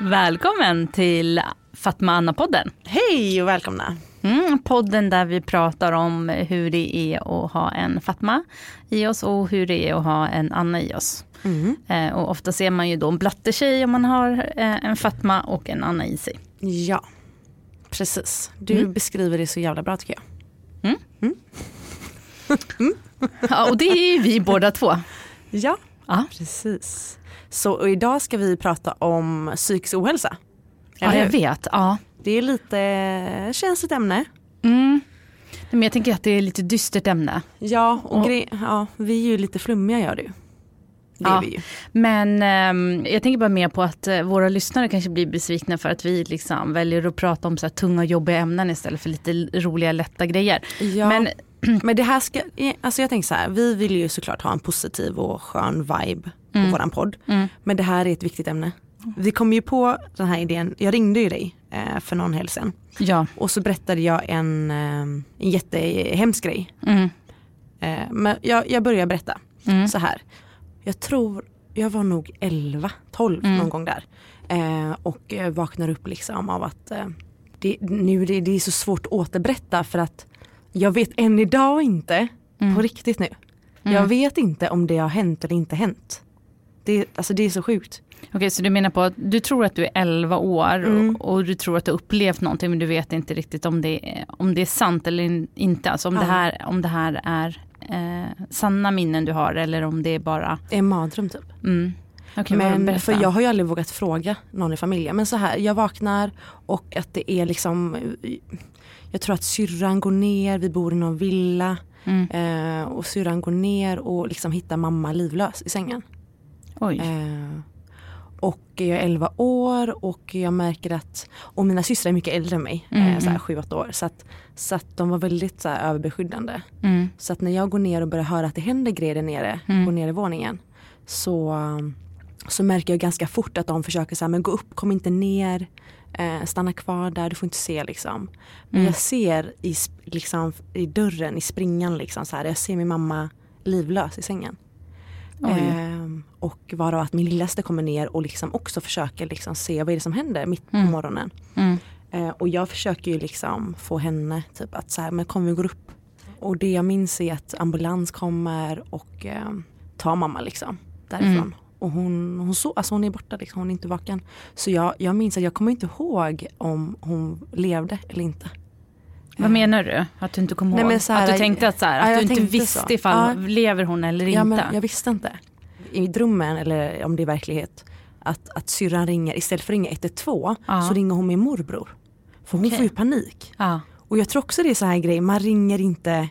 Välkommen till Fatma Anna-podden. Hej och välkomna. Mm, podden där vi pratar om hur det är att ha en Fatma i oss och hur det är att ha en Anna i oss. Mm. Eh, och ofta ser man ju då en blattetjej om man har eh, en Fatma och en Anna i sig. Ja, precis. Du Mm. beskriver det så jävla bra tycker jag. Ja, och det är ju vi båda två. Ja, Ja. precis. Så idag ska vi prata om psykisk ohälsa. Ja, jag vet. Ja. Det är lite känsligt ämne. Mm. Men jag tänker att det är lite dystert ämne. Ja, och, Och- ja, vi är ju lite flummiga gör du. Det Ja. Men ehm, jag tänker bara mer på att eh, våra lyssnare kanske blir besvikna för att vi liksom väljer att prata om så här tunga jobbiga ämnen istället för lite roliga lätta grejer. Ja. Men Men det här ska, alltså jag tänker så här, vi vill ju såklart ha en positiv och skön vibe på våran podd. Mm. Men det här är ett viktigt ämne. Vi kom ju på den här idén, jag ringde ju dig eh, för någon helg sedan. ja, Och så berättade jag en, eh, en jättehemsk grej. mm, Eh, men jag, jag börjar berätta Mm. så här. Jag tror, jag var nog 11, 12 Mm. någon gång där. Eh, och eh, vaknar upp liksom av att eh, det, nu, det, det är så svårt att återberätta för att jag vet än idag inte, Mm. på riktigt nu. Jag vet inte om det har hänt eller inte hänt. Det, alltså det är så sjukt. Okej, så du menar på att du tror att du är 11 år Mm. och, och du tror att du har upplevt någonting men du vet inte riktigt om det, är- om det är sant eller in, inte. Alltså om, Ja. det, här, om det här är eh, sanna minnen du har eller om det är bara... Det är en mardröm typ. Mm. Vad Men för jag har ju aldrig vågat fråga någon i familjen. Men så här, jag vaknar och att det är liksom Jag tror att syrran går ner, vi bor i någon villa. Mm. Eh, och syrran går ner och liksom hittar mamma livlös i sängen. Oj. Eh, och jag är 11 år och jag märker att, och mina systrar är mycket äldre än mig, Mm, eh, så här mm. 7-8 år. Så att, så att de var väldigt så här, överbeskyddande. Mm. Så att när jag går ner och börjar höra att det händer grejer där nere, Mm. går ner i våningen. Så, så märker jag ganska fort att de försöker säga men gå upp, kom inte ner. Eh, stanna kvar där, du får inte se liksom. Men Mm. jag ser i, liksom, i dörren, i springan liksom så här, jag ser min mamma livlös i sängen. Ehm, och varav att min lillaste kommer ner och liksom också försöker liksom se vad är det som händer mitt på Mm. morgonen. Mm. Eh, och jag försöker ju liksom få henne typ att så här, men kom vi går upp. Och det jag minns är att ambulans kommer och eh, tar mamma liksom därifrån. Mm. och hon, hon, så, alltså hon är borta, liksom, hon är inte vaken. Så jag, jag minns att jag kommer inte ihåg om hon levde eller inte. Vad menar du? Att du inte kom Nej, ihåg? men så här, att du tänkte att, så här, ja, att jag du inte visste så. ifall Ja. lever hon eller Ja, inte? men jag visste inte. I drömmen, eller om det är verklighet, att, att syrran ringer, istället för att ringa 112 Ja. så ringer hon min morbror. För hon Okej. får ju panik. Ja. Och jag tror också det är så här grej, man ringer inte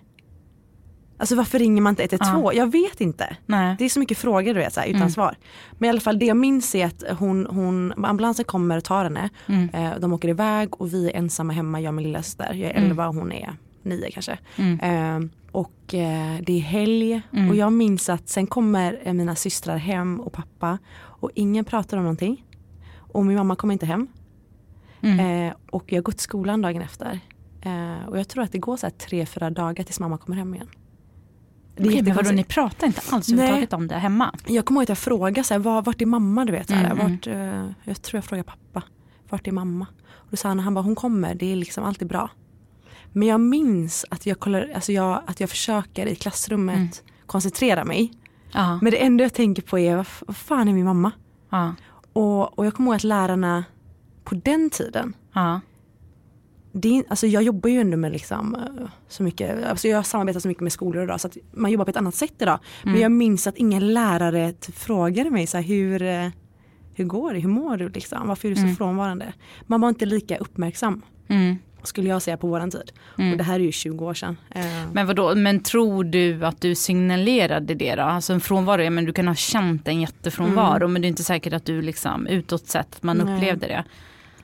Alltså varför ringer man inte 112? Jag vet inte. Nej. Det är så mycket frågor du vet, så här, utan Mm. svar. Men i alla fall det jag minns är att hon, hon, ambulansen kommer och tar henne. Mm. Eh, de åker iväg och vi är ensamma hemma, jag och min lilla syster. Jag är Mm. 11 och hon är 9 kanske. Mm. Eh, och eh, det är helg Mm. och jag minns att sen kommer eh, mina systrar hem och pappa och ingen pratar om någonting. Och min mamma kommer inte hem. Mm. Eh, och jag går till skolan dagen efter. Och jag tror att det går så här tre, fyra dagar tills mamma kommer hem igen. Det Okej, men vadå, ni pratar inte alls överhuvudtaget om det hemma? Jag kommer ihåg att jag frågade så här, var, vart är mamma? Du vet, så här, Mm, mm. vart, eh, jag tror jag frågade pappa. Vart är mamma? Och då sa han, han bara, hon kommer, det är liksom alltid bra. Men jag minns att jag, kollar, alltså jag, att jag försöker i klassrummet Mm. koncentrera mig. Ja. Men det enda jag tänker på är, vad, fan är min mamma? Och, och jag kommer ihåg att lärarna på den tiden, ja. Det är, alltså jag jobbar ju ändå med liksom, eh, så mycket, alltså jag samarbetar så mycket med skolor idag så att man jobbar på ett annat sätt idag. Mm. Men jag minns att ingen lärare typ frågade mig så här, hur, eh, hur går det, hur mår du liksom, varför är du så Mm. frånvarande? Man var inte lika uppmärksam Mm. skulle jag säga på våran tid. Mm. Och det här är ju 20 år sedan. Eh, Men vadå, men tror du att du signalerade det då? Alltså en frånvaro, ja, men du kan ha känt en jättefrånvaro men det är inte säkert att du liksom utåt sett man upplevde det.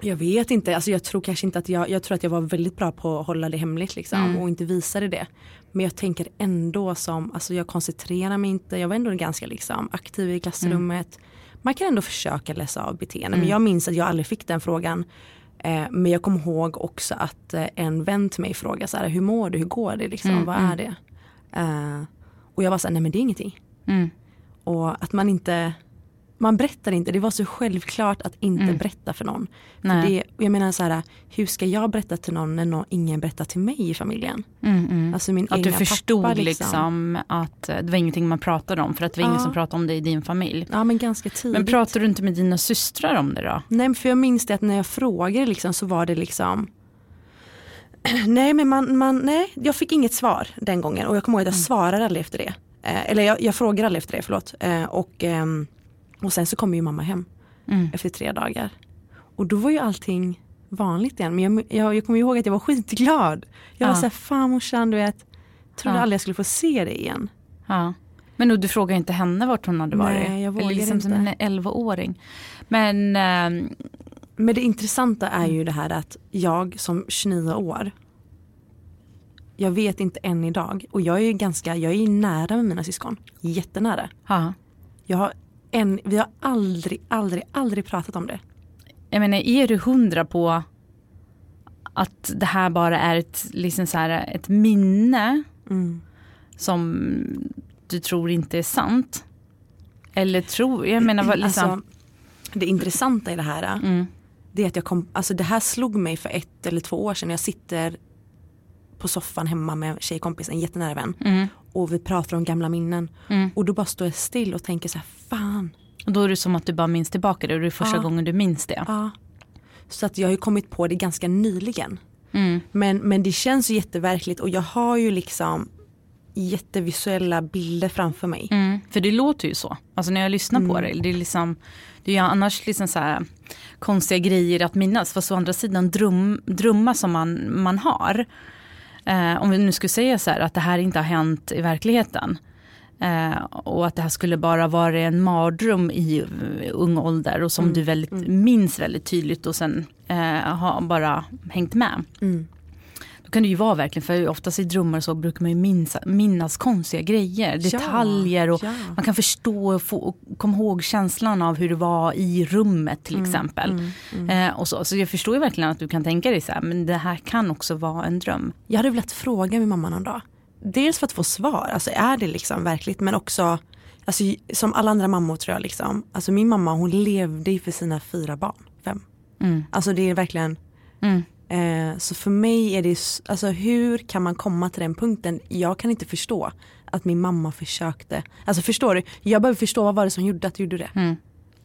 Jag vet inte, alltså jag tror kanske inte att jag, jag tror att jag var väldigt bra på att hålla det hemligt liksom Mm. och inte visade det. Men jag tänker ändå som, alltså jag koncentrerar mig inte, jag var ändå ganska liksom aktiv i klassrummet. Man kan ändå försöka läsa av beteende men jag minns att jag aldrig fick den frågan. Eh, men jag kommer ihåg också att eh, en vän till mig frågade så här, hur mår du, hur går det liksom, Mm, vad mm. är det? Eh, och jag var så här, nej men det är ingenting. Mm. Och att man inte, man berättar inte, det var så självklart att inte Mm. berätta för någon. För det, jag menar så här, hur ska jag berätta till någon när någon, ingen berättar till mig i familjen? Mm, mm. Alltså min Att du förstod pappa, liksom. att eh, det var ingenting man pratade om för att det var ingen Ja. som pratade om det i din familj. Ja men ganska tidigt. Men pratar du inte med dina systrar om det då? Nej för jag minns det att när jag frågade liksom så var det liksom Nej men man, man, nej jag fick inget svar den gången och jag kommer ihåg att jag svarade aldrig efter det. Eh, eller jag, jag frågade aldrig efter det, förlåt. Eh, och, ehm, och sen så kom ju mamma hem Mm. efter tre dagar. Och då var ju allting vanligt igen. Men jag, jag, jag kommer ihåg att jag var skitglad. Jag var Ja. såhär, fan morsan du vet. Trodde Ja. aldrig jag skulle få se dig igen. Ja. Men och du frågade inte henne vart hon hade varit? Nej, jag vågar Eller liksom som inte. en 11-åring. Men ehm, Men det intressanta är ju det här att jag som 29 år jag vet inte än idag och jag är ju ganska, jag är nära med mina syskon. Jättenära. ja. Jag har en, vi har aldrig, aldrig, aldrig pratat om det. jag menar är du hundra på att det här bara är ett, liksom så här, ett minne Mm. som du tror inte är sant? Eller tror, jag menar vad liksom. Alltså, det intressanta i det här mm, det är att jag kom, alltså det här slog mig för ett eller två år sedan. Jag sitter på soffan hemma med en tjejkompis, en jättenära vän. mm, Och vi pratar om gamla minnen. mm. Och då bara står jag still och tänker så här, fan. Och då är det som att du bara minns tillbaka det och det är första Ja. gången du minns det. Ja. Så att jag har ju kommit på det ganska nyligen. Mm, Men, men det känns ju jätteverkligt och jag har ju liksom jättevisuella bilder framför mig. mm. För det låter ju så. Alltså när jag lyssnar på Mm. det. Det är liksom det är annars liksom så här konstiga grejer att minnas. Fast å andra sidan dröm, drömmar som man, man har. Eh, om vi nu skulle säga så här att det här inte har hänt i verkligheten. Eh, och att det här skulle bara vara en mardröm i eh, ung ålder och som Mm, du väldigt, mm. minns väldigt tydligt och sen eh, har bara hängt med. Mm. Kan det ju vara verkligen, för oftast i drömmar så brukar man ju minnas, minnas konstiga grejer, detaljer och ja. man kan förstå och få, och komma ihåg känslan av hur det var i rummet till exempel. Mm, mm. Eh, och så, så jag förstår ju verkligen att du kan tänka dig så här, men det här kan också vara en dröm. Jag hade velat fråga min mamma någon dag. Dels för att få svar, alltså är det liksom verkligt men också alltså, som alla andra mammor tror jag liksom. Alltså min mamma hon levde ju för sina fyra barn, fem. Mm. Alltså det är verkligen Mm. Eh, så för mig är det, alltså hur kan man komma till den punkten? Jag kan inte förstå att min mamma försökte. Alltså förstår du? Jag behöver förstå vad var det som gjorde att du gjorde det. Mm.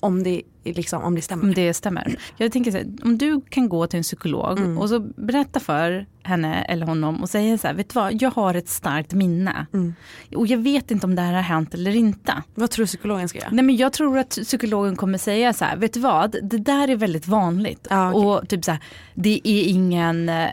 Om, det liksom, om det stämmer. Om det stämmer. Jag tänker så här, om du kan gå till en psykolog Mm. och så berätta för henne eller honom och säga så här, vet du vad, jag har ett starkt minne. Mm. Och jag vet inte om det här har hänt eller inte. Vad tror du psykologen ska göra? Nej men jag tror att psykologen kommer säga så här, vet du vad, det där är väldigt vanligt. Ja, okej. Och typ så här, det är ingen, eh,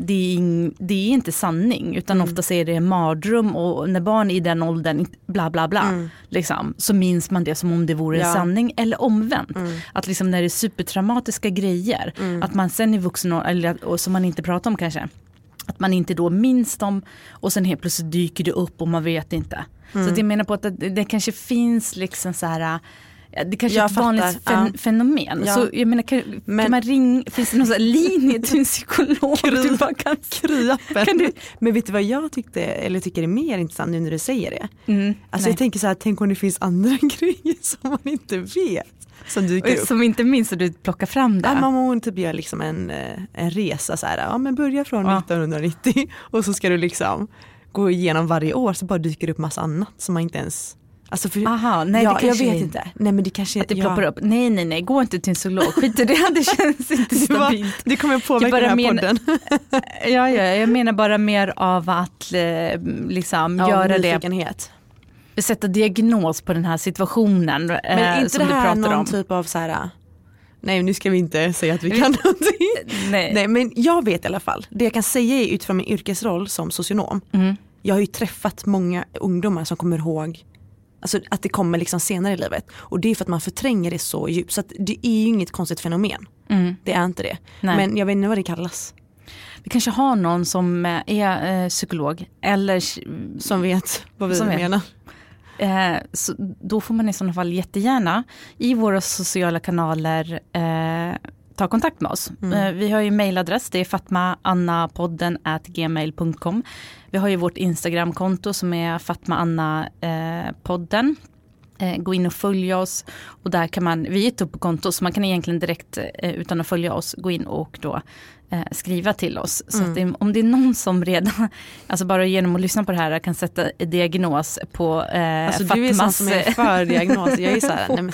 det, är ing, det är inte sanning utan Mm. oftast är det en mardröm och när barn är i den åldern, bla bla bla, liksom, så minns man det som om det vore Mm. Ja. Mm. sanning eller omvänt. Att liksom när det är supertraumatiska grejer, att man sen i vuxen ålder, och som man inte pratar om kanske, att man inte då minns dem och sen helt plötsligt dyker det upp och man vet inte. Så Mm. att jag menar på att det, det kanske finns liksom så här det kanske är Jag ett vanligt fattar, fen- ja. fenomen. Ja. Så jag menar, kan, Men- kan man ringa, finns det någon linje till en psykolog? du bara kan. Kan du- Men vet du vad jag tyckte, eller tycker är mer intressant nu när du säger det? mm, Alltså nej. jag tänker så här, tänk om det finns andra grejer som man inte vet. Som dyker upp. Som inte minns och du plockar fram det. Ja, man må typ göra liksom en, eh, en resa så här, ja men börja från Ja. 1990 och så ska du liksom gå igenom varje år så bara dyker det upp massa annat som man inte ens Alltså för, Aha, nej, ja, det kanske jag vet inte. Nej men det kanske Att det ja. ploppar upp. Nej nej nej, gå inte till en psykolog. Skit i det, det känns inte stabilt. det kommer påverka bara den här men- podden. Ja, ja, jag menar bara mer av att eh, liksom Ja, göra det. Sätta diagnos på den här situationen Men eh, är inte som det här pratar någon om. typ av så här, nej nu ska vi inte säga att vi kan någonting. Nej. Nej men jag vet i alla fall, det jag kan säga är utifrån min yrkesroll som socionom. Mm. Jag har ju träffat många ungdomar som kommer ihåg Alltså att det kommer liksom senare i livet. Och det är för att man förtränger det så djupt. Så att det är ju inget konstigt fenomen. Mm. Det är inte det. Nej. Men jag vet inte vad det kallas. Vi kanske har någon som eh, är eh, psykolog eller Som vet vad vi Som vet. Eh, så då får man i sådana fall jättegärna i våra sociala kanaler eh, ta kontakt med oss. Eh, vi har ju mailadress, det är fatmaannapodden at gmail.com. Vi har ju vårt Instagramkonto som är fatmaannapodden. Eh. Eh, gå in och följ oss och där kan man, vi är ett konto så man kan egentligen direkt utan att följa oss gå in och då eh, skriva till oss. Så att det, om det är någon som redan, alltså bara genom att lyssna på det här kan sätta diagnos på eh, Alltså du är sån Fatmas, som är för diagnos. Jag är så här, nej men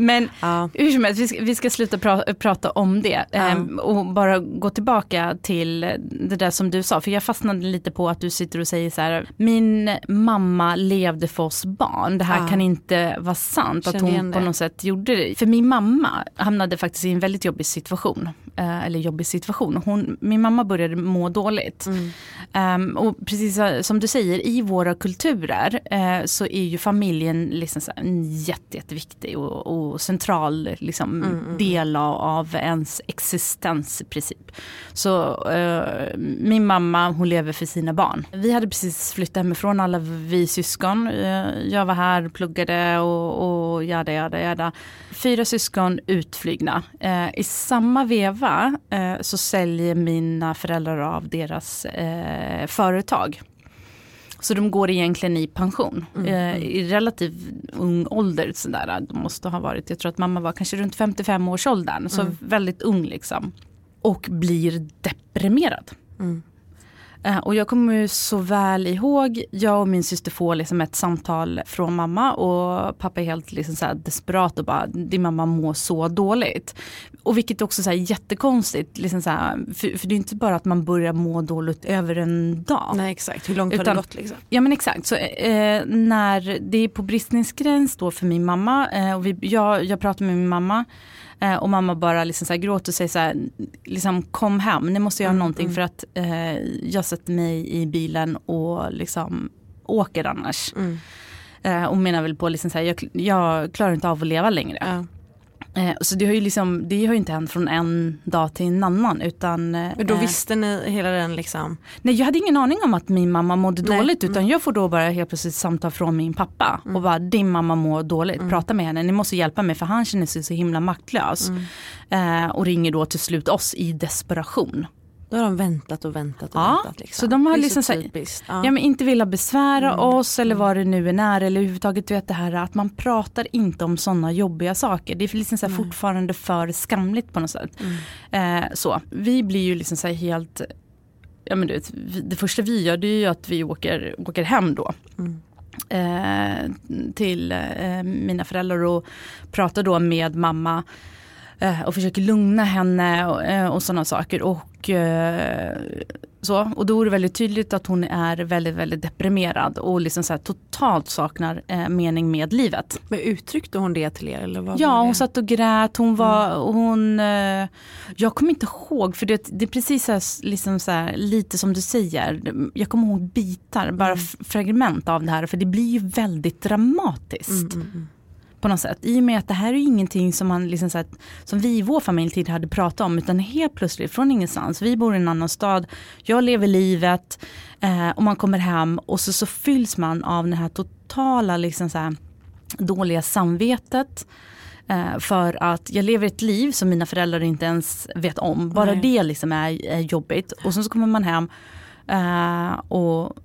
men ja. hur som helst, vi ska, vi ska sluta pra, prata om det. ehm, och bara gå tillbaka till det där som du sa. För jag fastnade lite på att du sitter och säger så här. Min mamma levde för oss barn. Det här Ja. kan inte vara sant. Att Känner hon på något sätt gjorde det. För min mamma hamnade faktiskt i en väldigt jobbig situation. Eh, eller jobbig situation. Hon, min mamma började må dåligt. Mm. Ehm, och precis som du säger, i våra kulturer eh, så är ju familjen liksom så här, jätte, jätteviktig och, och central liksom, del av, ens existens i princip. Så eh, min mamma hon lever för sina barn. Vi hade precis flyttat hemifrån alla vi syskon. Eh, jag var här, pluggade och, och jada jada jada. Fyra syskon utflygna. Eh, I samma veva eh, så säljer mina föräldrar av deras eh, företag. Så de går egentligen i pension eh, i relativt ung ålder. Sådär. De måste ha varit, jag tror att mamma var kanske runt 55 års åldern, så väldigt ung liksom. Och blir deprimerad. Eh, och jag kommer så väl ihåg, jag och min syster får liksom ett samtal från mamma och pappa är helt liksom så desperat och bara, din mamma mår så dåligt. Och vilket också så här jättekonstigt, liksom så här, för, för det är inte bara att man börjar må dåligt över en dag. Nej exakt, hur långt har Utan- det gått liksom? Ja men exakt, så, eh, när det är på bristningsgräns då för min mamma, eh, och vi, jag, jag pratar med min mamma eh, och mamma bara liksom så här gråter och säger så här, liksom kom hem, ni måste göra någonting för att eh, jag sätter mig i bilen och liksom åker annars. Eh, och menar väl på liksom så här, jag, jag klarar inte av att leva längre. Ja. Eh, så det har ju liksom, det har inte hänt från en dag till en annan utan eh, Men då visste ni hela den liksom, Nej jag hade ingen aning om att min mamma mådde Nej. dåligt utan jag får då bara helt plötsligt samtal från min pappa och bara din mamma mår dåligt, prata med henne, ni måste hjälpa mig för han känner sig så himla maktlös. Eh, och ringer då till slut oss i desperation. Då har de väntat och väntat och Ja, väntat. Liksom. så de har liksom så typiskt. Ja. Ja. men inte vilja besvära oss eller vad det nu än är eller överhuvudtaget du vet det här att man pratar inte om sådana jobbiga saker. Det är liksom så här fortfarande för skamligt på något sätt. Eh, så. Vi blir ju liksom så här helt ja men du vet, det första vi gör det är ju att vi åker, åker hem då. Mm. Eh, till eh, mina föräldrar och pratar då med mamma och försöker lugna henne och, eh, och sådana saker. Och eh, så, och då är det väldigt tydligt att hon är väldigt, väldigt deprimerad och liksom så totalt saknar eh, mening med livet. Men uttryckte hon det till er? Eller vad ja, hon satt och grät. Hon var, mm. hon, eh, jag kommer inte ihåg, för det, det är precis så här, liksom så här, lite som du säger. Jag kommer ihåg bitar, bara mm. fragment av det här, för det blir ju väldigt dramatiskt. Mm, mm, mm på något sätt. I och med att det här är ingenting som, man liksom så här, som vi i vår familj tid hade pratat om utan helt plötsligt från ingenstans. Vi bor i en annan stad, jag lever livet eh, och man kommer hem och så, så fylls man av det här totala liksom så här, dåliga samvetet. Eh, för att jag lever ett liv som mina föräldrar inte ens vet om. Bara Nej. det liksom är, är jobbigt. Och sen så kommer man hem eh, och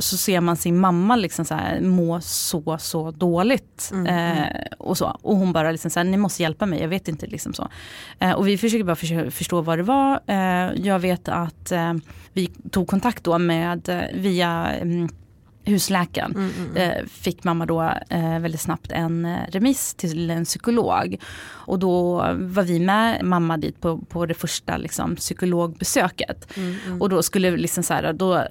så ser man sin mamma liksom så här, må så så dåligt. Mm, mm. eh, och, så. och hon bara liksom så här, ni måste hjälpa mig, jag vet inte. Liksom så. Eh, och vi försöker bara förstå vad det var. Eh, jag vet att eh, vi tog kontakt då med eh, via mm, husläkaren mm, mm, mm. Eh, fick mamma då eh, väldigt snabbt en eh, remiss till en psykolog. Och då var vi med mamma dit på, på det första liksom, psykologbesöket. Mm, mm. och då skulle, liksom så här, då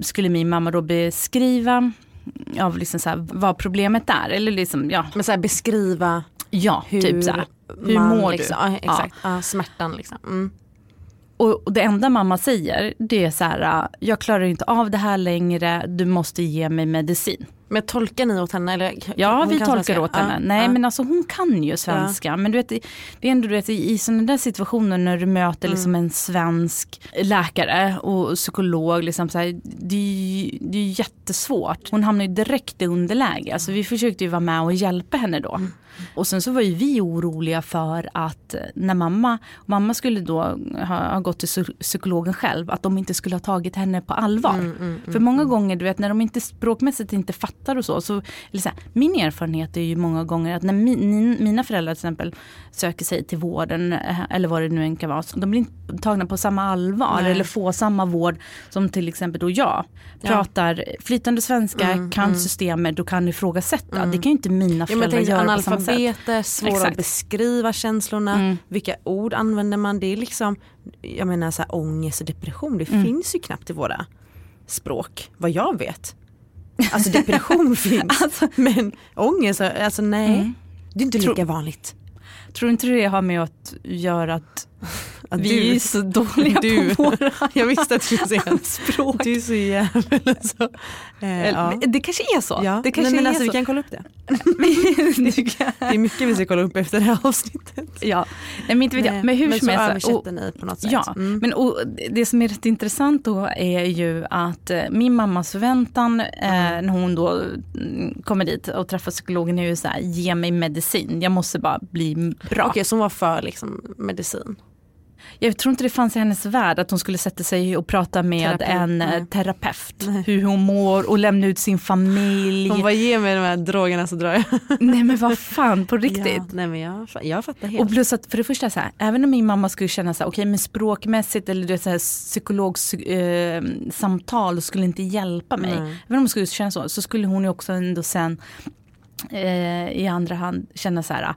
skulle min mamma då beskriva av liksom så här, vad problemet är. Eller liksom, ja. Men så här, beskriva ja, hur, typ så här, hur mår liksom, du? Ja, exakt. Ja. smärtan liksom. Mm. Och, det enda mamma säger det är så här, jag klarar inte av det här längre, du måste ge mig medicin. Men tolkar ni åt henne? Eller? Ja, vi tolkar svenska. åt henne. Nej, ja. men alltså hon kan ju svenska. Ja. Men du vet, det är ändå du vet, i sådana där situationer när du möter mm. liksom en svensk läkare och psykolog, liksom så här, det, är, det är jättesvårt. Hon hamnar ju direkt i underläge. Alltså, vi försökte ju vara med och hjälpa henne då. Mm. Och sen så var ju vi oroliga för att när mamma, mamma skulle då ha, ha gått till psykologen själv, att de inte skulle ha tagit henne på allvar. Mm, mm, för många mm. gånger, du vet när de inte språkmässigt inte fattar och så, så, så här, min erfarenhet är ju många gånger att när min, mina föräldrar till exempel söker sig till vården, eh, eller vad det nu än kan vara, de blir inte tagna på samma allvar Nej. eller får samma vård som till exempel då jag. Pratar ja. flytande svenska, mm, kan mm. systemet och kan ifrågasätta. Mm. Det kan ju inte mina föräldrar ja, göra på samma sätt analfabeter, svåra att beskriva känslorna, mm. vilka ord använder man? Det är liksom, jag menar så här, ångest och depression, det mm. finns ju knappt i våra språk, vad jag vet. Alltså depression finns, alltså, men ångest, alltså nej. Mm. Det är inte lika Tro, vanligt. Tror inte det har med att göra att att vi du, är så dåliga du, på våra Jag visste att du skulle säga språk. Du är så jävla så. Eh, ja. Det kanske är så. Ja. Det kanske Nej, men är alltså, så. Vi kan kolla upp det. det är mycket vi ska kolla upp efter det här avsnittet. Ja, Nej, men inte vet jag. Men hur men som helst. översätter ni på något sätt. Ja, mm. men och, det som är rätt intressant då är ju att eh, min mammas förväntan eh, mm. när hon då mm, kommer dit och träffar psykologen är ju så här, ge mig medicin, jag måste bara bli bra. Okej, okay, som var för liksom medicin? Jag tror inte det fanns i hennes värld att hon skulle sätta sig och prata med Terapi. en eh, nej. terapeut. Nej. Hur hon mår och lämna ut sin familj. Hon bara ge mig de här drogerna så drar jag. nej men vad fan på riktigt. Ja, nej men jag, jag fattar helt. Och plus att för det första så här, även om min mamma skulle känna så här, okej okay, men språkmässigt eller det så här, psykologsamtal eh, skulle inte hjälpa mig. Mm. Även om hon skulle känna så, så skulle hon ju också ändå sen eh, i andra hand känna så här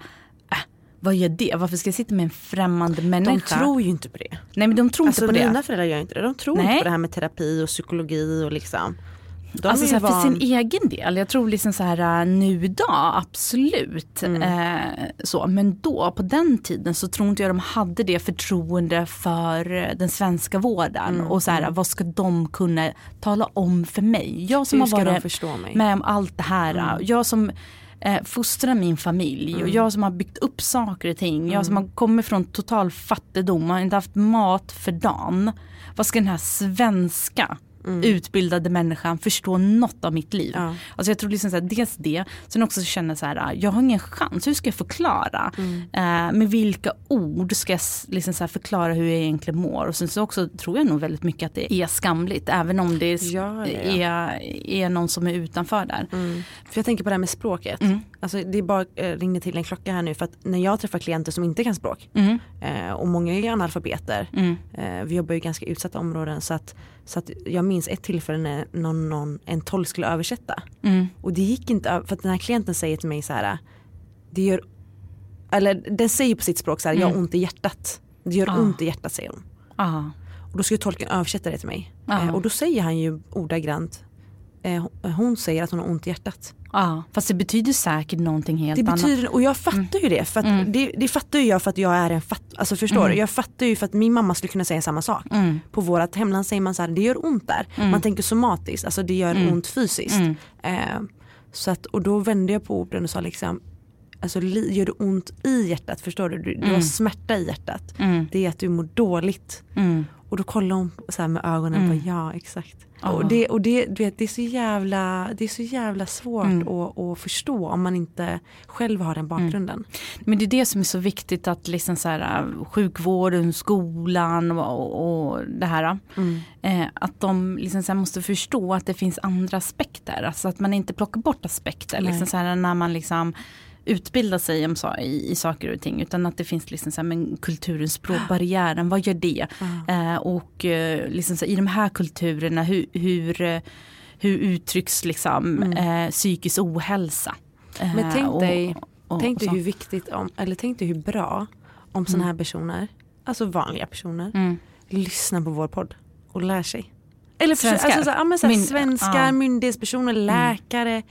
vad gör det? Varför ska jag sitta med en främmande människa? De tror ju inte på det. Nej men de tror alltså, inte på det. Mina föräldrar gör inte det. De tror Nej. inte på det här med terapi och psykologi och liksom. De alltså så här, van... för sin egen del, jag tror liksom så här äh, nu idag, absolut. Mm. Eh, så. Men då, på den tiden så tror inte jag de hade det förtroende för den svenska vården. Mm. Och så här, mm. vad ska de kunna tala om för mig? Jag som Hur har varit med om allt det här. Mm. Jag som eh, fostra min familj mm. och jag som har byggt upp saker och ting. Mm. Jag som har kommit från total fattigdom och inte haft mat för dagen. Vad ska den här svenska mm. utbildade människan förstå något av mitt liv. Ja. Alltså jag tror liksom så här, dels det, sen också känna så här, jag har ingen chans, hur ska jag förklara? Mm. Eh, med vilka ord ska jag liksom så förklara hur jag egentligen mår? Och sen så också tror jag nog väldigt mycket att det är skamligt, även om det är, ja, ja, är, är någon som är utanför där. Mm. För jag tänker på det här med språket. Alltså det bara äh, ringde till en klocka här nu för att när jag träffar klienter som inte kan språk Mm. eh, och många är analfabeter. Mm. Eh, vi jobbar i ganska utsatta områden så att, så att jag minns ett tillfälle när någon, någon, en tolk skulle översätta. Mm. Och det gick inte, för att den här klienten säger till mig så här. Det gör, eller den säger på sitt språk så här, jag har Mm. ont i hjärtat. Det gör Ah. ont i hjärtat säger hon. Ah. Och då ska ju tolken översätta det till mig. Ah. Eh, och då säger han ju ordagrant, eh, hon- hon säger att hon har ont i hjärtat. Ja, fast det betyder säkert någonting helt Det annat. betyder, och jag fattar ju det. För Mm. det, det fattar ju jag för att jag är en fatt, alltså förstår Mm. du? Jag fattar ju för att min mamma skulle kunna säga samma sak. Mm. På vårat hemland säger man så här, det gör ont där. Mm. Man tänker somatiskt, alltså det gör Mm. ont fysiskt. Mm. Eh, så att, och då vände jag på orden och sa liksom, alltså gör det ont i hjärtat, förstår du? Du, du har Mm. smärta i hjärtat. Mm. Det är att du mår dåligt. Mm. Och då kollar hon så här med ögonen Mm. på ja exakt. Ja. Och, det, och det, du vet, det, är så jävla, det är så jävla svårt Mm. att, att förstå om man inte själv har den bakgrunden. Men det är det som är så viktigt att liksom så här, äh, sjukvården, skolan och, och det här. Mm. Eh, att de liksom så måste förstå att det finns andra aspekter. Alltså att man inte plockar bort aspekter liksom så här, när man liksom utbildar sig om, i, i saker och ting. Utan att det finns liksom så här, men kulturen, språkbarriären, vad gör det? Eh, och eh, liksom så här, i de här kulturerna, hur, hur, eh, hur uttrycks liksom, eh, psykisk ohälsa? Eh, Men tänk och- dig, och- tänk och dig hur viktigt, om, eller tänk dig hur bra om sådana här personer, alltså vanliga personer, Mm. lyssnar på vår podd och lär sig. Eller Svenskar? alltså, så ja, men så här, Myn- svenskar, ja. Mm. myndighetspersoner, läkare,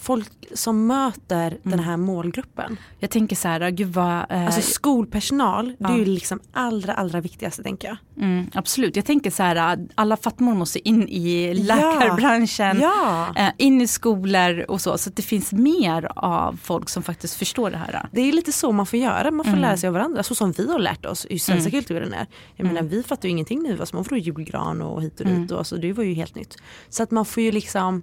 folk som möter den här målgruppen. Jag tänker så här, gud vad... Eh, Alltså skolpersonal, det är Ja. ju liksom allra allra viktigaste tänker jag. mm, absolut, jag tänker så här, alla fattmor måste in i läkarbranschen, Ja. eh, in i skolor och så. Så att det finns mer av folk som faktiskt förstår det här. Det är lite så man får göra, man får Mm. lära sig av varandra. Så som vi har lärt oss hur svenska Mm. kulturen är. Jag menar vi fattar ju ingenting nu, vad som var för julgran och hit och Mm. dit. Och, alltså, det var ju helt nytt. Så att man får ju liksom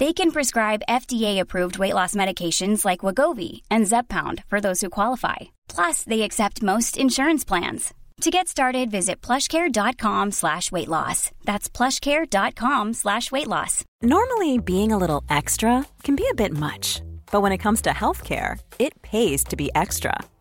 They can prescribe FDA-approved weight loss medications like Wagovi and Zepbound for those who qualify. Plus, they accept most insurance plans. To get started, visit plushcare.com slash weight loss. That's plushcare.com slash weight loss. Normally, being a little extra can be a bit much, but when it comes to healthcare, it pays to be extra.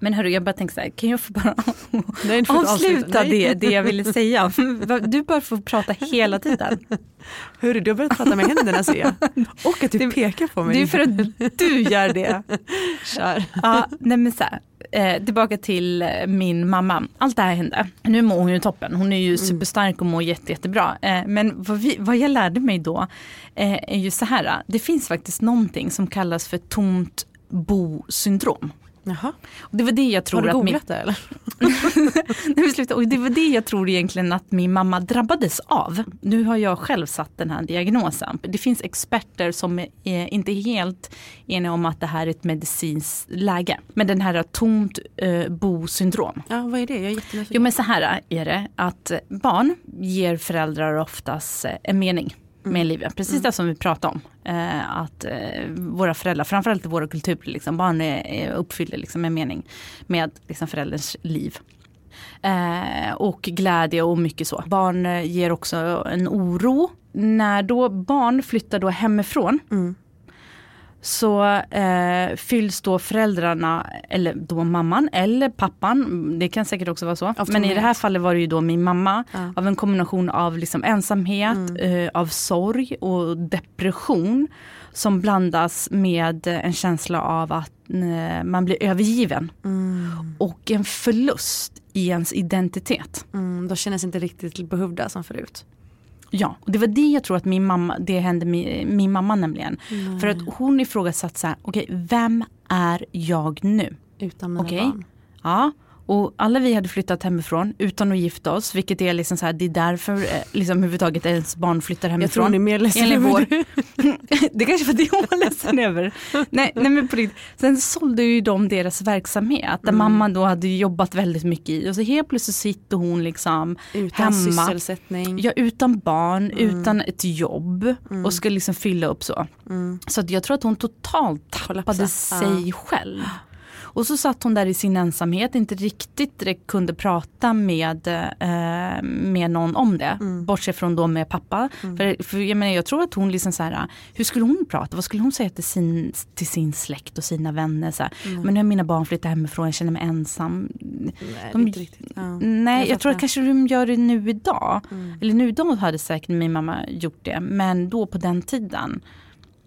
Men hörru, jag bara tänker så här, kan jag få bara Nej, får avsluta Nej. det, det jag ville säga? Du bör få prata hela tiden. Hörru, du har börjat prata med händerna ser jag. Och att du Det- pekar på mig. Det är för att du gör det. Kör. Ja, nej men så här, eh, tillbaka till eh, min mamma. Allt det här hände. Nu mår hon ju toppen. Hon är ju superstark och mår jätte, jättebra. Eh, men vad, vi, vad jag lärde mig då eh, är ju så här. Det finns faktiskt någonting som kallas för tomt bo-syndrom. Jaha. Och det var det jag tror Har du att min, det eller? Nej, sluta. Och det var det jag tror egentligen att min mamma drabbades av. Nu har jag själv satt den här diagnosen. Det finns experter som är inte helt eniga om att det här är ett medicinskt läge. Men den här tomt eh, bo-syndrom. Ja, vad är det? Jag är jättenyfiken. Jo men så här är det att barn ger föräldrar oftast eh, en mening med livet. Precis det som vi pratade om. Eh, att eh, våra föräldrar, framförallt i våra kulturer, liksom, barn är, uppfyller liksom en mening med liksom, förälderns liv. Eh, och glädje och mycket så. Barn eh, ger också en oro. När då barn flyttar då hemifrån så eh, fylls då föräldrarna, eller då mamman eller pappan, det kan säkert också vara så. Men i det här fallet var det ju då min mamma, Ja. av en kombination av liksom ensamhet, Mm. eh, av sorg och depression. Som blandas med en känsla av att eh, man blir övergiven. Mm. Och en förlust i ens identitet. Mm, känner sig inte riktigt behövda som förut. Ja, och det var det jag tror att min mamma, det hände min, min mamma nämligen. För att hon ifrågasatte så här, okej vem är jag nu? Utan mina Okej. barn. Ja, och alla vi hade flyttat hemifrån utan att gifta oss, vilket är liksom så här, det är därför eh, liksom överhuvudtaget ens barn flyttar Jag hemifrån. tror hon är mer ledsen över vår... det. det kanske var det hon var ledsen över. Nej, nej men på riktigt. Sen sålde ju de deras verksamhet där mamma då hade jobbat väldigt mycket i och så helt plötsligt sitter hon liksom Utan hemma. sysselsättning. Ja, utan barn, utan ett jobb och ska liksom fylla upp så. Så att jag tror att hon totalt tappade Kollapsa. sig själv. Och så satt hon där i sin ensamhet, inte riktigt kunde prata med, eh, med någon om det. Bortsett från då med pappa. För, för jag, menar, jag tror att hon liksom så här, hur skulle hon prata? Vad skulle hon säga till sin, till sin släkt och sina vänner? Så här, Men nu har mina barn flyttat hemifrån, jag känner mig ensam. Nej, de- inte riktigt. Ja. Nej, jag, Jag tror att kanske de gör det nu idag. Eller nu idag hade säkert min mamma gjort det. Men då på den tiden.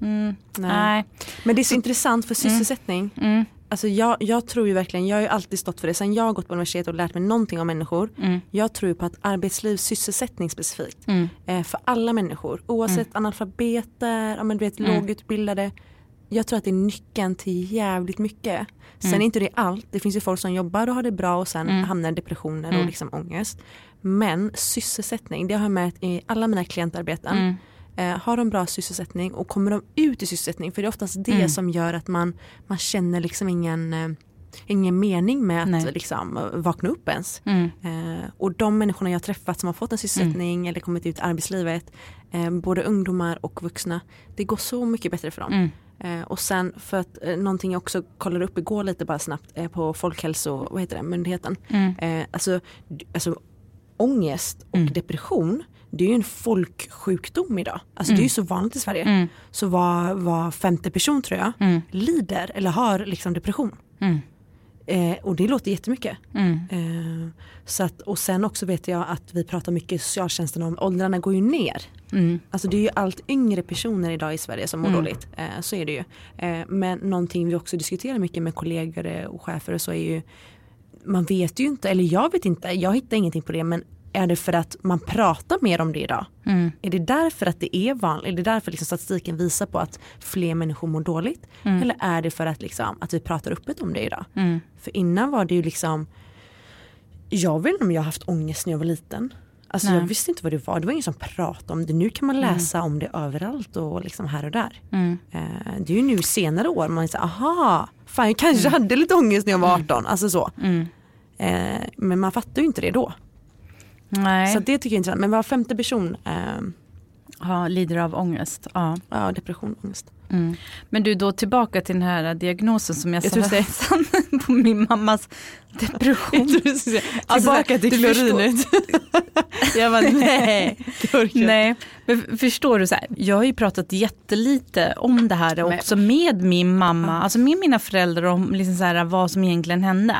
Mm, Nej. nej. Men det är så intressant för sysselsättning. Mm, Alltså jag, jag tror ju verkligen, jag har ju alltid stått för det sen jag har gått på universitet och lärt mig någonting om människor. mm, Jag tror på att arbetsliv, sysselsättning specifikt. mm, Eh, för alla människor, oavsett analfabeter, ja, men du vet, Mm. lågutbildade. Jag tror att det är nyckeln till jävligt mycket. Sen Mm. är inte det allt, det finns ju folk som jobbar och har det bra och sen Mm. hamnar i depressioner och Mm. liksom ångest. Men sysselsättning, det har jag märkt i alla mina klientarbeten. Mm, Eh, har de bra sysselsättning och kommer de ut i sysselsättning, för det är oftast det Mm. som gör att man, man känner liksom ingen, eh, ingen mening med att Nej. liksom, eh, vakna upp ens. mm, Eh, och de människorna jag träffat som har fått en sysselsättning eller kommit ut i arbetslivet, eh, både ungdomar och vuxna, det går så mycket bättre för dem. mm, Eh, och sen för att eh, någonting jag också kollade upp igår lite bara snabbt eh, på Folkhälso, vad heter det, myndigheten. mm, Eh, alltså, alltså ångest och Mm. depression det är ju en folksjukdom idag. Alltså det är ju så vanligt i Sverige. mm, Så var, var femte person tror jag mm, lider eller har liksom depression. mm, Eh, och det låter jättemycket. mm, Eh, så att, och sen också vet jag att vi pratar mycket i socialtjänsten om åldrarna går ju ner. mm, Alltså det är ju allt yngre personer idag i Sverige som mår Mm. dåligt. Eh, så är det ju. Eh, men någonting vi också diskuterar mycket med kollegor och chefer och så är ju man vet ju inte, eller jag vet inte, jag hittar ingenting på det men Är det för att man pratar mer om det idag? Mm. Är det därför att det är vanligt? Är det därför liksom statistiken visar på att fler människor mår dåligt? Mm. Eller är det för att, liksom, att vi pratar öppet om det idag? För innan var det ju liksom Jag vet inte om jag har haft ångest när jag var liten. Alltså Nej. jag visste inte vad det var. Det var ingen som pratade om det. Nu kan man läsa om det överallt och liksom här och där. Mm. Eh, det är ju nu senare år man säger aha, fan jag kanske hade lite ångest när jag var 18. Alltså så. Mm. Eh, men man fattar ju inte det då. Nej, Så det tycker jag är intressant. Men var femte person eh, ja, lider av ångest. Ja. ja, depression, ångest. Mm. Men du, då tillbaka till den här diagnosen som jag, Jag sa det- på min mammas depression. Tillbaka till du klorinet. jag bara nej. Nej, förstår du, så här, jag har ju pratat jättelite om det här också med min mamma, alltså med mina föräldrar om liksom så här, vad som egentligen hände.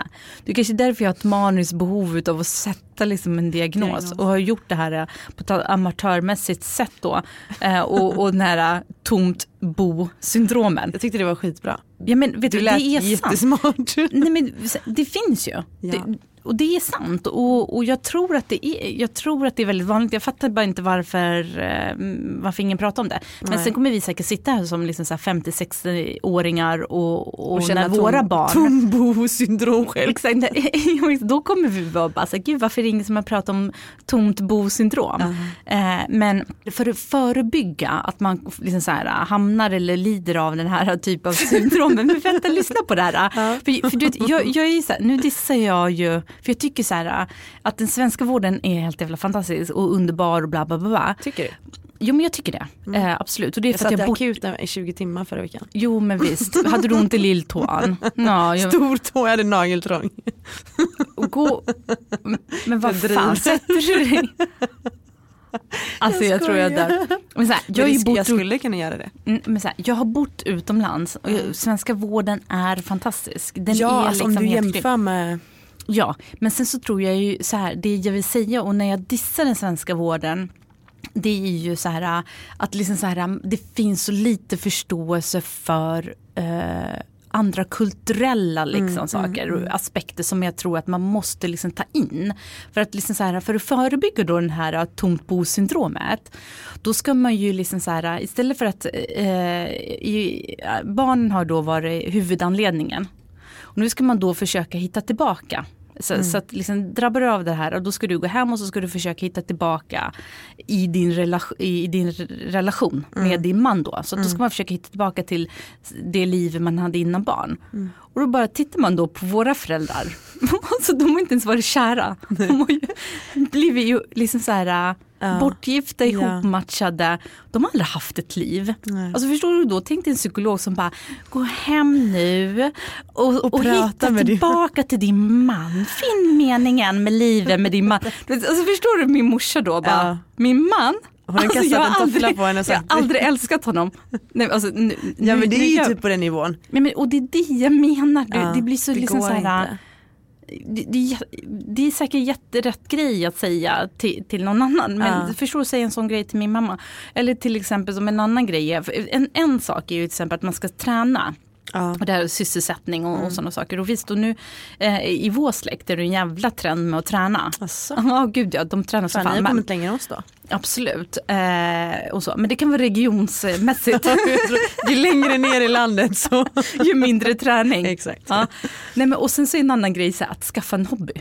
Det är kanske därför jag har ett maniskt behov av att sätta liksom en diagnos, Diagnos. och har gjort det här eh, på ett amatörmässigt sätt då. Eh, och, och den här eh, tomt bo-syndromen. Jag tyckte det var skitbra. Ja men vet du, Du det lät är sant. jättesmart. Nej men det finns ju. Ja. Det, och det är sant och, och jag, tror att det är, jag tror att det är väldigt vanligt. Jag fattar bara inte varför, eh, varför ingen pratar om det. Men Nej. sen kommer vi säkert sitta här som liksom så här 50-60-åringar och, och, känna när våra tom- barn Tombo-syndrom själv. Exakt, då kommer vi vara bara så gud varför är det ingen som har pratat om tomt bo-syndrom? Eh, men för att förebygga att man liksom så här, hamnar eller lider av den här typen av syndrom, men vänta lyssna på det här. För, för du jag, jag är så här, nu dissar jag ju, för jag tycker så här att den svenska vården är helt jävla fantastisk och underbar och bla bla bla. Tycker du? Jo men jag tycker det, eh, absolut. Och det är Jag för att satt jag bott, akuten i 20 timmar förra veckan. jo men visst, hade du ont i lilltån? Ja, jag, Stor tå, jag hade nageltrång. gå, men vad Jag fan sätter du dig? Alltså jag, Jag tror jag dör. Men så här, jag, har ju jag, jag skulle kunna göra det. Mm, men så här, jag har bott utomlands och jag- svenska vården är fantastisk. Den ja, är alltså, liksom om du jämför med Ja, men sen så tror jag ju så här, det jag vill säga och när jag dissar den svenska vården det är ju så här att liksom så här, det finns så lite förståelse för eh, andra kulturella liksom, saker och aspekter som jag tror att man måste liksom ta in. För att, liksom så här, för att förebygga då den här eh, tomt bo-syndromet då ska man ju liksom så här, istället för att eh, i, barnen har då varit huvudanledningen och nu ska man då försöka hitta tillbaka. Så, så att liksom, drabbar du av det här och då ska du gå hem och så ska du försöka hitta tillbaka i din, relation, i din relation med din man då. Så då ska man försöka hitta tillbaka till det liv man hade innan barn. Och då bara tittar man då på våra föräldrar. alltså, de har inte ens varit kära. De har ju blivit ju liksom så här Ja. bortgifta, ihopmatchade. De har aldrig haft ett liv. Nej. Alltså förstår du då, tänk dig en psykolog som bara, gå hem nu och, och, prata hitta med din- tillbaka till din man. Finn meningen med livet med din man. Alltså förstår du min morsa då bara, Ja. min man? Kastat jag har aldrig- på henne och Jag aldrig älskat honom. Nej, alltså, nu, Ja men det är ju gör- typ på den nivån. men, men, och det är det jag menar. Det, Ja, det blir så det liksom så här. Det, det, är säkert jätterätt grej att säga till, till någon annan. Men Ja. förstår du, säga en sån grej till min mamma. Eller till exempel som en annan grej. En, en sak är ju till exempel att man ska träna. Ja. Och det här är sysselsättning och, Mm. och sådana saker. Och visst, och nu eh, i vår släkt är det en jävla trend med att träna. Asså. Ja, gud ja, de tränar så Fan, ni har Men, kommit längre än oss då. absolut. Eh, och så. Men det kan vara regionsmässigt. Ju längre ner i landet så. ju mindre träning. Exakt. Ja. Nej, men, och sen så är en annan grej så här, att skaffa en hobby.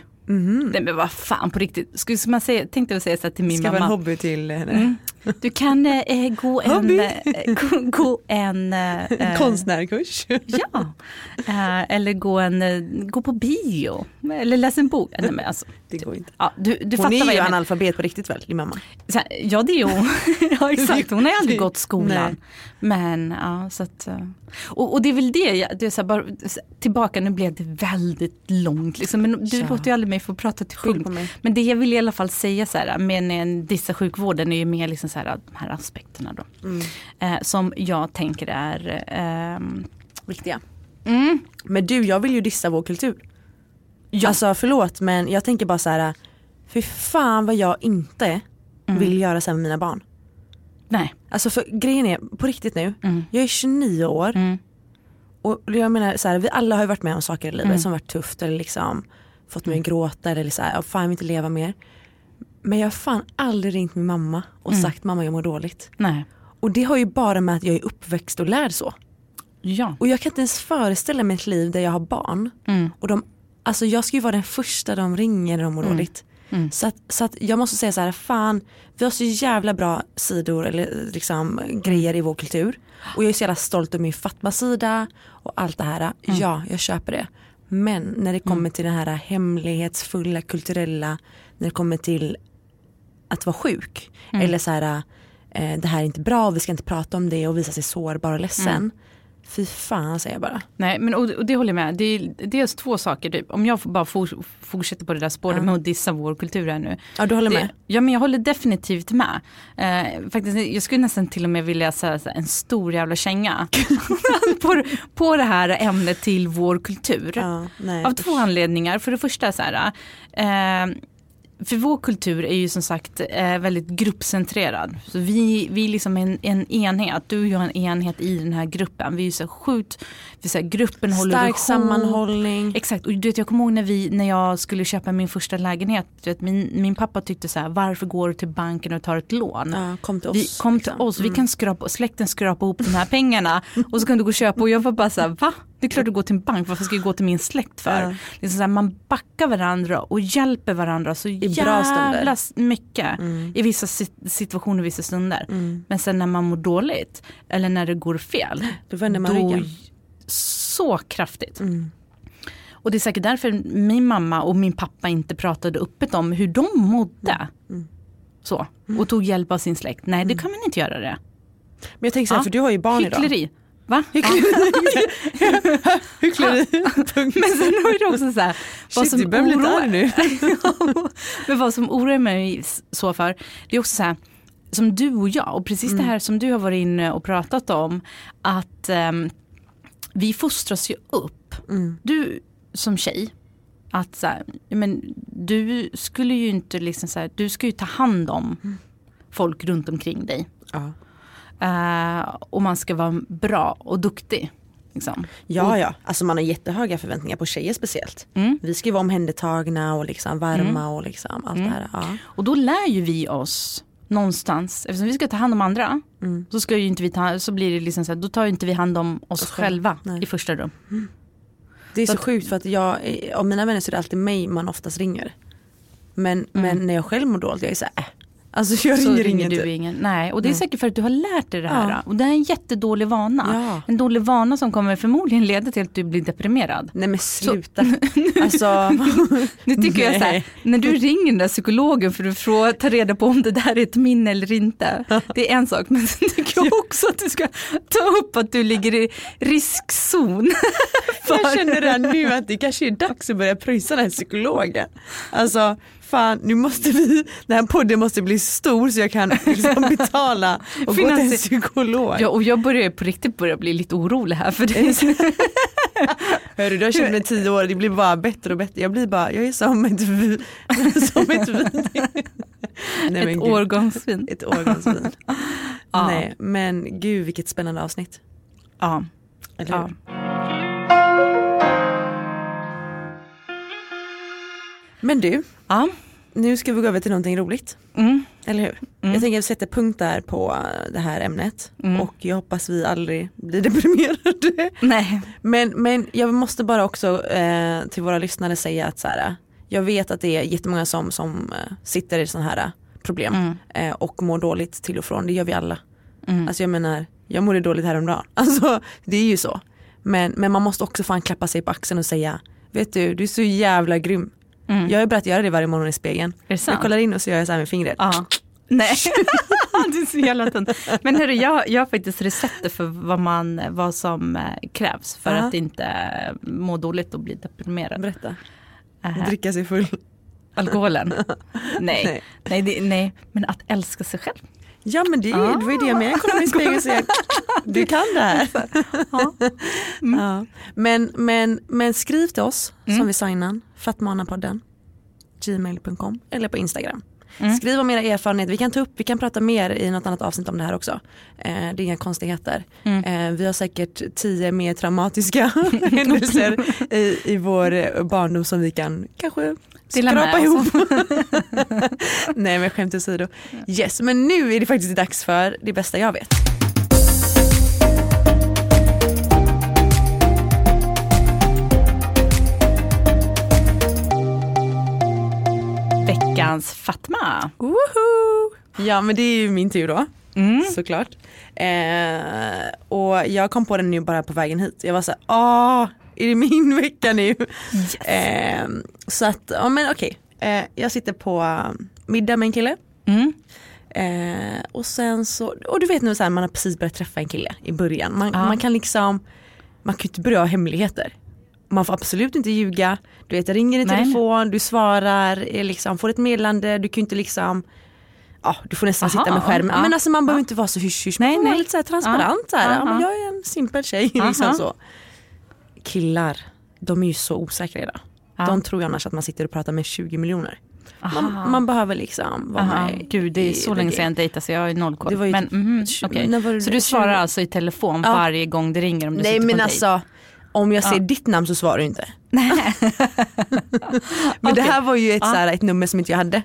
Nej men vad fan på riktigt. Skulle man säga, tänkte jag säga så här till min Skaffa en mamma. hobby till henne. Mm. Du kan eh, gå en, eh, gå, gå en eh, Konstnärkurs. Ja, eller gå, en, gå på bio. Eller läsa en bok. Nej, men alltså, Det går inte. ja, du, du Hon fattar är ju analfabet på riktigt väl, din mamma? Ja det är hon. ja, exakt. Hon har ju aldrig gått skolan. nej. Men ja så att. eh, Och, och det är väl det, det är så här, bara, tillbaka nu blev det väldigt långt. Liksom, men du Ja. låter ju aldrig mig få prata till punkt. Men det jag vill i alla fall säga så här, med dissa sjukvården är ju mer liksom så här, de här aspekterna då. Mm. Eh, som jag tänker är ehm, Viktiga. mm, Men du, jag vill ju dissa vår kultur. Alltså förlåt men jag tänker bara så här. Fy fan vad jag inte vill göra här med mina barn. nej. Alltså för grejen är, på riktigt nu, Mm. jag är 29 år Mm. och jag menar så här, vi alla har ju varit med om saker i livet Mm. som varit tufft eller liksom fått mig att gråta eller så här, "Åh, fan jag vill inte leva mer. Men jag har fan aldrig ringt min mamma och Mm. sagt mamma jag mår dåligt. Nej. Och det har ju bara med att jag är uppväxt och lärd så. Ja. Och jag kan inte ens föreställa mig ett liv där jag har barn. Mm. Och de, alltså jag ska ju vara den första de ringer när de mår dåligt. Mm. Så, att, så att jag måste säga så här, fan vi har så jävla bra sidor eller liksom grejer i vår kultur. Och jag är så jävla stolt över min Fatma-sida och allt det här. Mm. Ja, jag köper det. Men när det kommer till det här hemlighetsfulla, kulturella, när det kommer till att vara sjuk. Mm. Eller så här, eh, det här är inte bra, vi ska inte prata om det och visa sig sårbar och ledsen. Mm. Fy fan säger jag bara. Nej, men och, och det håller jag med. Det är dels två saker. Typ. Om jag bara for, fortsätter på det där spåret Ja. med att dissa vår kultur här nu. Ja du håller Det, med? ja men jag håller definitivt med. Eh, faktiskt, jag skulle nästan till och med vilja säga en stor jävla känga på, på det här ämnet till vår kultur. Ja. Av två anledningar. För det första så här, eh, för vår kultur är ju som sagt eh, väldigt gruppcentrerad. Så vi, vi är liksom en, en enhet, du och jag är en enhet i den här gruppen. Vi är ju så sjukt, vi så här, gruppen håller Stark ihop. sammanhållning. Exakt, och du vet, jag kommer ihåg när, vi, när jag skulle köpa min första lägenhet. Du vet, min, min pappa tyckte så här, varför går du till banken och tar ett lån? Ja, kom till oss. Vi kom till liksom. oss, vi kan skrapa, släkten skrapa ihop de här pengarna och så kan du gå och köpa och jag var bara så här, va? Det är klart du går till en bank, varför ska jag gå till min släkt för? Ja. Är så här, man backar varandra och hjälper varandra så I stunder. jävla s- mycket Mm. i vissa sit- situationer, vissa stunder. Men sen när man mår dåligt eller när det går fel, Då vänder man då ryggen. så kraftigt. Mm. Och det är säkert därför min mamma och min pappa inte pratade öppet om hur de mådde. Mm. Så, och tog hjälp av sin släkt. Nej det kan man inte göra det. Men jag tänker så här, Ja. för du har ju barn idag. Va? Hyckleri. Men sen har det också så här, vad Shit, som oroar- nu. Men vad som oroar mig så för, det är också så här, som du och jag, och precis Mm. det här som du har varit inne och pratat om, att ehm, vi fostras ju upp. Mm. Du som tjej, att så här, men du skulle ju inte liksom så här, du ska ju ta hand om Mm. folk runt omkring dig. Ja. Eh, och man ska vara bra och duktig. Liksom. ja, ja. Alltså man har jättehöga förväntningar på tjejer speciellt. Mm. Vi ska ju vara omhändertagna och liksom varma och liksom allt det här. Ja. Och då lär ju vi oss någonstans, eftersom vi ska ta hand om andra, Mm. så, ska ju inte vi ta, så blir det liksom så här, då tar ju inte vi hand om oss, Oss själva. Nej. i första rum. Det är så Så sjukt för att jag, av mina vänner så är det alltid mig man oftast ringer. Men, men när jag själv mår dåligt, jag är så här, äh. Alltså jag ringer, ringer du typ. ingen. Nej, och det är Nej. säkert för att du har lärt dig det här. Ja. Och det är en jättedålig vana. Ja. En dålig vana som kommer förmodligen leda till att du blir deprimerad. Nej men sluta. alltså, Nu tycker jag så här, Nej. när du ringer den där psykologen för att ta reda på om det där är ett minne eller inte. Det är en sak, men sen tycker jag också att du ska ta upp att du ligger i riskzon. jag känner redan nu att det kanske är dags att börja pröjsa den här psykologen. Alltså fan nu måste vi, den här podden måste bli stor så jag kan liksom betala och gå till en psykolog. Ja, och jag börjar på riktigt börja bli lite orolig här för dig. Hörru du har känt mig tio år, det blir bara bättre och bättre. Jag blir bara, jag är som ett, vi- som ett vin. Nej, Ett årgångsvin. Ett årgångsvin. Ja. Nej men gud vilket spännande avsnitt. Ja. Eller hur? Ja. Men du, Ja. nu ska vi gå över till någonting roligt. Mm. Eller hur? Mm. Jag tänker att vi sätter punkt där på äh, det här ämnet Mm. och jag hoppas vi aldrig blir deprimerade. Nej. Men, men jag måste bara också eh, till våra lyssnare säga att så här, jag vet att det är jättemånga som, som eh, sitter i sådana här problem eh, och mår dåligt till och från, det gör vi alla. Mm. Alltså jag menar, jag mådde dåligt häromdagen. Alltså det är ju så. Men, men man måste också fan klappa sig på axeln och säga, vet du, du är så jävla grym. Mm. Jag har börjat göra det varje morgon i spegeln. Jag kollar in och så gör jag så här med fingret. Ja. Nej, det är så jävla tunt. Men hörru, jag, jag har faktiskt recepter för vad, man, vad som eh, krävs för Ja. att inte eh, må dåligt och bli deprimerad. Berätta. Äh, Dricka sig full. alkoholen? Nej. Nej. Nej. det, nej, men att älska sig själv. Ja men det, det var ju det jag menade, jag i spegeln och säger du kan det här. Ja. Ja. Men, men, men skriv till oss Mm. som vi signar, Fatmanapodden, gmail.com eller på Instagram. Mm. Skriv om era erfarenheter, vi kan ta upp, vi kan prata mer i något annat avsnitt om det här också. Eh, det är inga konstigheter. Mm. Eh, vi har säkert tio mer traumatiska händelser i, i vår barndom som vi kan kanske Dela med skrapa oss. ihop. Nej men skämt åsido. Yes, men nu är det faktiskt dags för det bästa jag vet. Veckans Fatma. Woho! Ja men det är ju min tur då. Mm. Såklart. Eh, och jag kom på den nu bara på vägen hit. Jag var så här, åh, är det min vecka nu? Eh, så att, ja men okej. Eh, jag sitter på middag med en kille. Mm. Eh, och sen så, och du vet nu så här, man har precis börjat träffa en kille i början. Man, Ja. man kan liksom, man kan ju inte börja ha hemligheter. Man får absolut inte ljuga. Du vet, jag ringer i Nej. telefon, du svarar, eh, liksom, får ett meddelande, du kan ju inte liksom Ja, du får nästan Aha, sitta med skärmen. ja, Men alltså man behöver ja. inte vara så hysch hysch. Man får vara lite så transparent. Så här. Ja, men jag är en simpel tjej. Liksom så. Killar, de är ju så osäkra idag. Ja. De tror ju annars att man sitter och pratar med 20 miljoner. Man, man behöver liksom vara Aha. med. Gud det är så länge sedan jag dejtade så jag har noll koll. Men, typ var det? Så du svarar alltså i telefon Ja. varje gång det ringer om du Nej sitter på men en alltså om jag Ja. säger ditt namn så svarar du inte. men det här var ju ett, Ja. här, ett nummer som inte jag hade.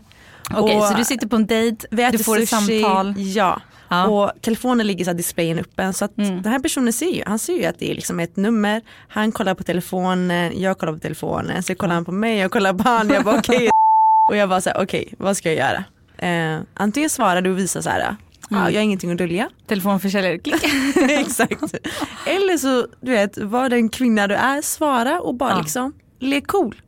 Okej Och så du sitter på en dejt, vi äter du får ett sushi, samtal. Ja. Ja. Och telefonen ligger så här displayen öppen så att Mm. den här personen ser ju, han ser ju att det är liksom ett nummer, han kollar på telefonen, jag kollar på telefonen, så kollar han på mig, jag kollar på han, jag bara okej. och jag bara så här, okej vad ska jag göra? Eh, antingen svarar du och visar så här, ja, Mm. jag har ingenting att dölja. Telefonförsäljare, klick. Exakt. Eller så, du vet, var den kvinna du är, svara och bara Ja. liksom, lek cool.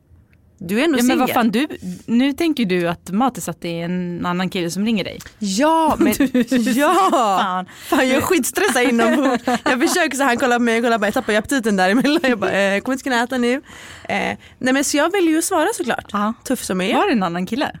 Du är ändå Ja, men vad singel. fan, du, nu tänker du automatiskt att det är en annan kille som ringer dig. Ja, men ja. Fan. Fan jag är skitstressad inombords. Jag försöker så han kollar på mig, jag kollar bara, jag tappar ju aptiten däremellan. Jag bara, eh, kommer inte kunna äta nu. Eh, nej men så jag väljer ju att svara såklart. Ja. Tuff som jag är. Var det en annan kille?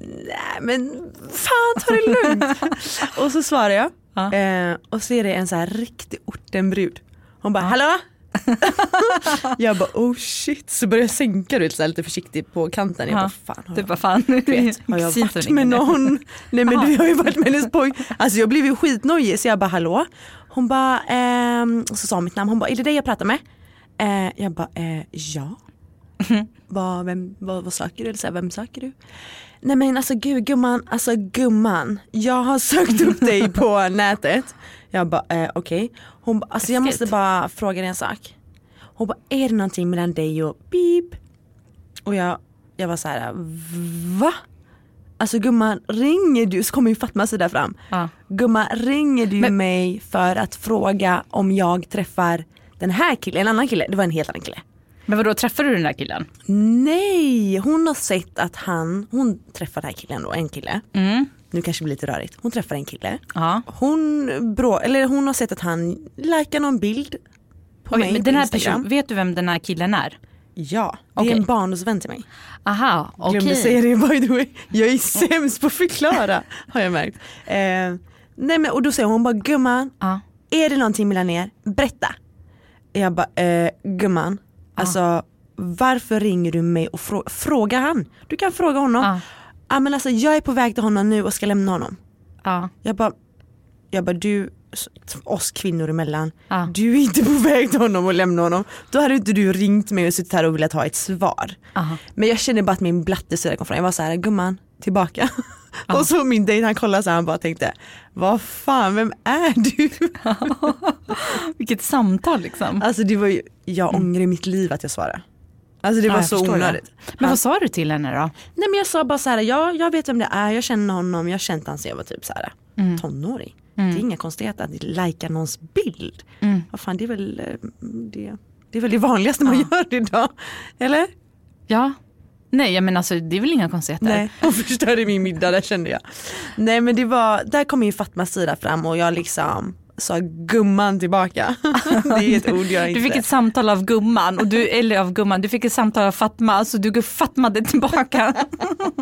Nej men fan ta det lugnt. och så svarar jag. Ja. Eh, och så är det en så här riktig ortenbrud. Hon bara, hallå? jag bara oh shit, så börjar jag sänka du, lite försiktigt på kanten. Jag Ja. bara, fan har Du jag bara fan, vet, har jag varit med någon? Nej men du har ju varit med hennes pojk. Alltså jag blev ju skitnojig så jag bara hallå? Hon bara, ehm, så sa hon mitt namn, hon bara är det dig jag pratar med? Eh, jag bara eh, ja. vad, vem, vad, vad söker du? Eller så här, vem söker du? Nej men alltså gud gumman, alltså gumman. Jag har sökt upp dig på nätet. Jag bara eh, okej. Hon bara, alltså jag måste bara fråga dig en sak. Hon bara, är det någonting mellan dig och beep? Och jag, jag var så här, va? Alltså gumman, ringer du, så kommer ju Fatma sig där fram. Ja. Gumman, ringer du Men- mig för att fråga om jag träffar den här killen, en annan kille? Det var en helt annan kille. Men vadå, träffade du den där killen? Nej, hon har sett att han, hon träffar den här killen då, en kille. Mm. Nu kanske det blir lite rörigt. Hon träffar en kille. Ja. Hon, bra, eller hon har sett att han likar någon bild på Okej, mig men den här personen, vet du vem den här killen är? Ja, det Okej. är en barndomsvän till mig. Aha, okej. Glömde säga det by the way. Jag är sämst på att förklara har jag märkt. Eh, nej men och då säger hon bara gumman, Ja. är det någonting mellan er? Berätta. Jag bara eh, gumman, alltså varför ringer du mig och frå- fråga han? Du kan fråga honom. Ja. Ja men alltså jag är på väg till honom nu och ska lämna honom. Ja. Jag bara, jag bara du, oss kvinnor emellan, Ja. du är inte på väg till honom och lämna honom. Då hade inte du ringt mig och suttit här och velat ha ett svar. Aha. Men jag kände bara att min blattesida kom fram. Jag var så här, gumman, tillbaka. och så min dejt han kollade så han bara tänkte, vad fan, vem är du? Vilket samtal liksom. alltså det var ju, jag ångrar i mitt liv att jag svarade. Alltså det Ja, var jag så onödigt. Men Han- vad sa du till henne då? Nej men jag sa bara så här, ja, jag vet vem det är, jag känner honom, jag har känt han sen jag var typ så här Mm. tonåring. Det är inga konstigheter att lajka någons bild. Mm. Vad fan det är väl eh, det, det är väl det vanligaste man gör idag. Eller? Ja. Nej, jag men alltså det är väl inga konstigheter. Nej, hon förstörde min middag, där kände jag. Nej men det var, där kom ju Fatmas sida fram och jag liksom sa gumman tillbaka. det är ett ord jag inte... Du fick ett samtal av gumman, och du, eller av gumman, du fick ett samtal av Fatma, så du Fatmade tillbaka.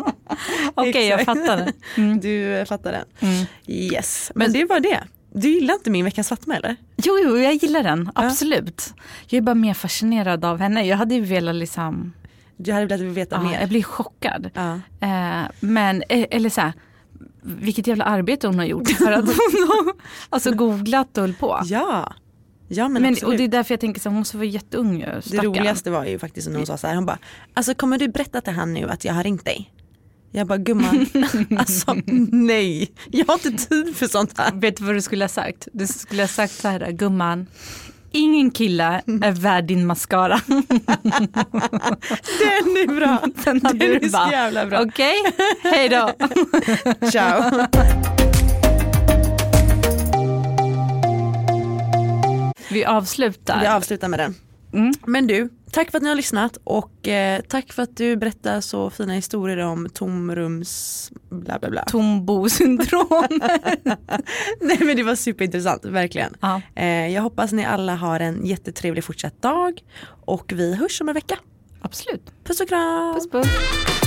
Okej, jag Exakt. fattar. Mm. Du eh, fattar den. Mm. Yes, men, Men- det var det. Du gillar inte min veckans Fatma eller? Jo, jo, jag gillar den, absolut. Jag är bara mer fascinerad av henne. Jag hade ju velat liksom, Du hade velat veta ja, mer. jag blir chockad. Ja. Eh, men, eh, eller så här, vilket jävla arbete hon har gjort för att hon har alltså googlat och höll på. ja. Ja, men Men, och det är därför jag tänker så hon måste vara jätteung ju, Det roligaste var ju faktiskt när hon sa så här, hon bara, alltså kommer du berätta till han nu att jag har ringt dig? Jag bara, gumman, alltså nej, jag har inte tid för sånt här. Vet du vad du skulle ha sagt? Du skulle ha sagt så här, gumman, ingen kille är värd din mascara. Den är bra, hade den du är så bara, jävla bra. Okej, hej då. Ciao. Vi avslutar. Vi avslutar med den. Mm. Men du, tack för att ni har lyssnat och eh, tack för att du berättar så fina historier om tomrums bla bla bla. Tombo-syndrom. Nej men det var superintressant, verkligen. Ja. Eh, jag hoppas ni alla har en jättetrevlig fortsatt dag och vi hörs om en vecka. Absolut. Puss och kram! Puss puss.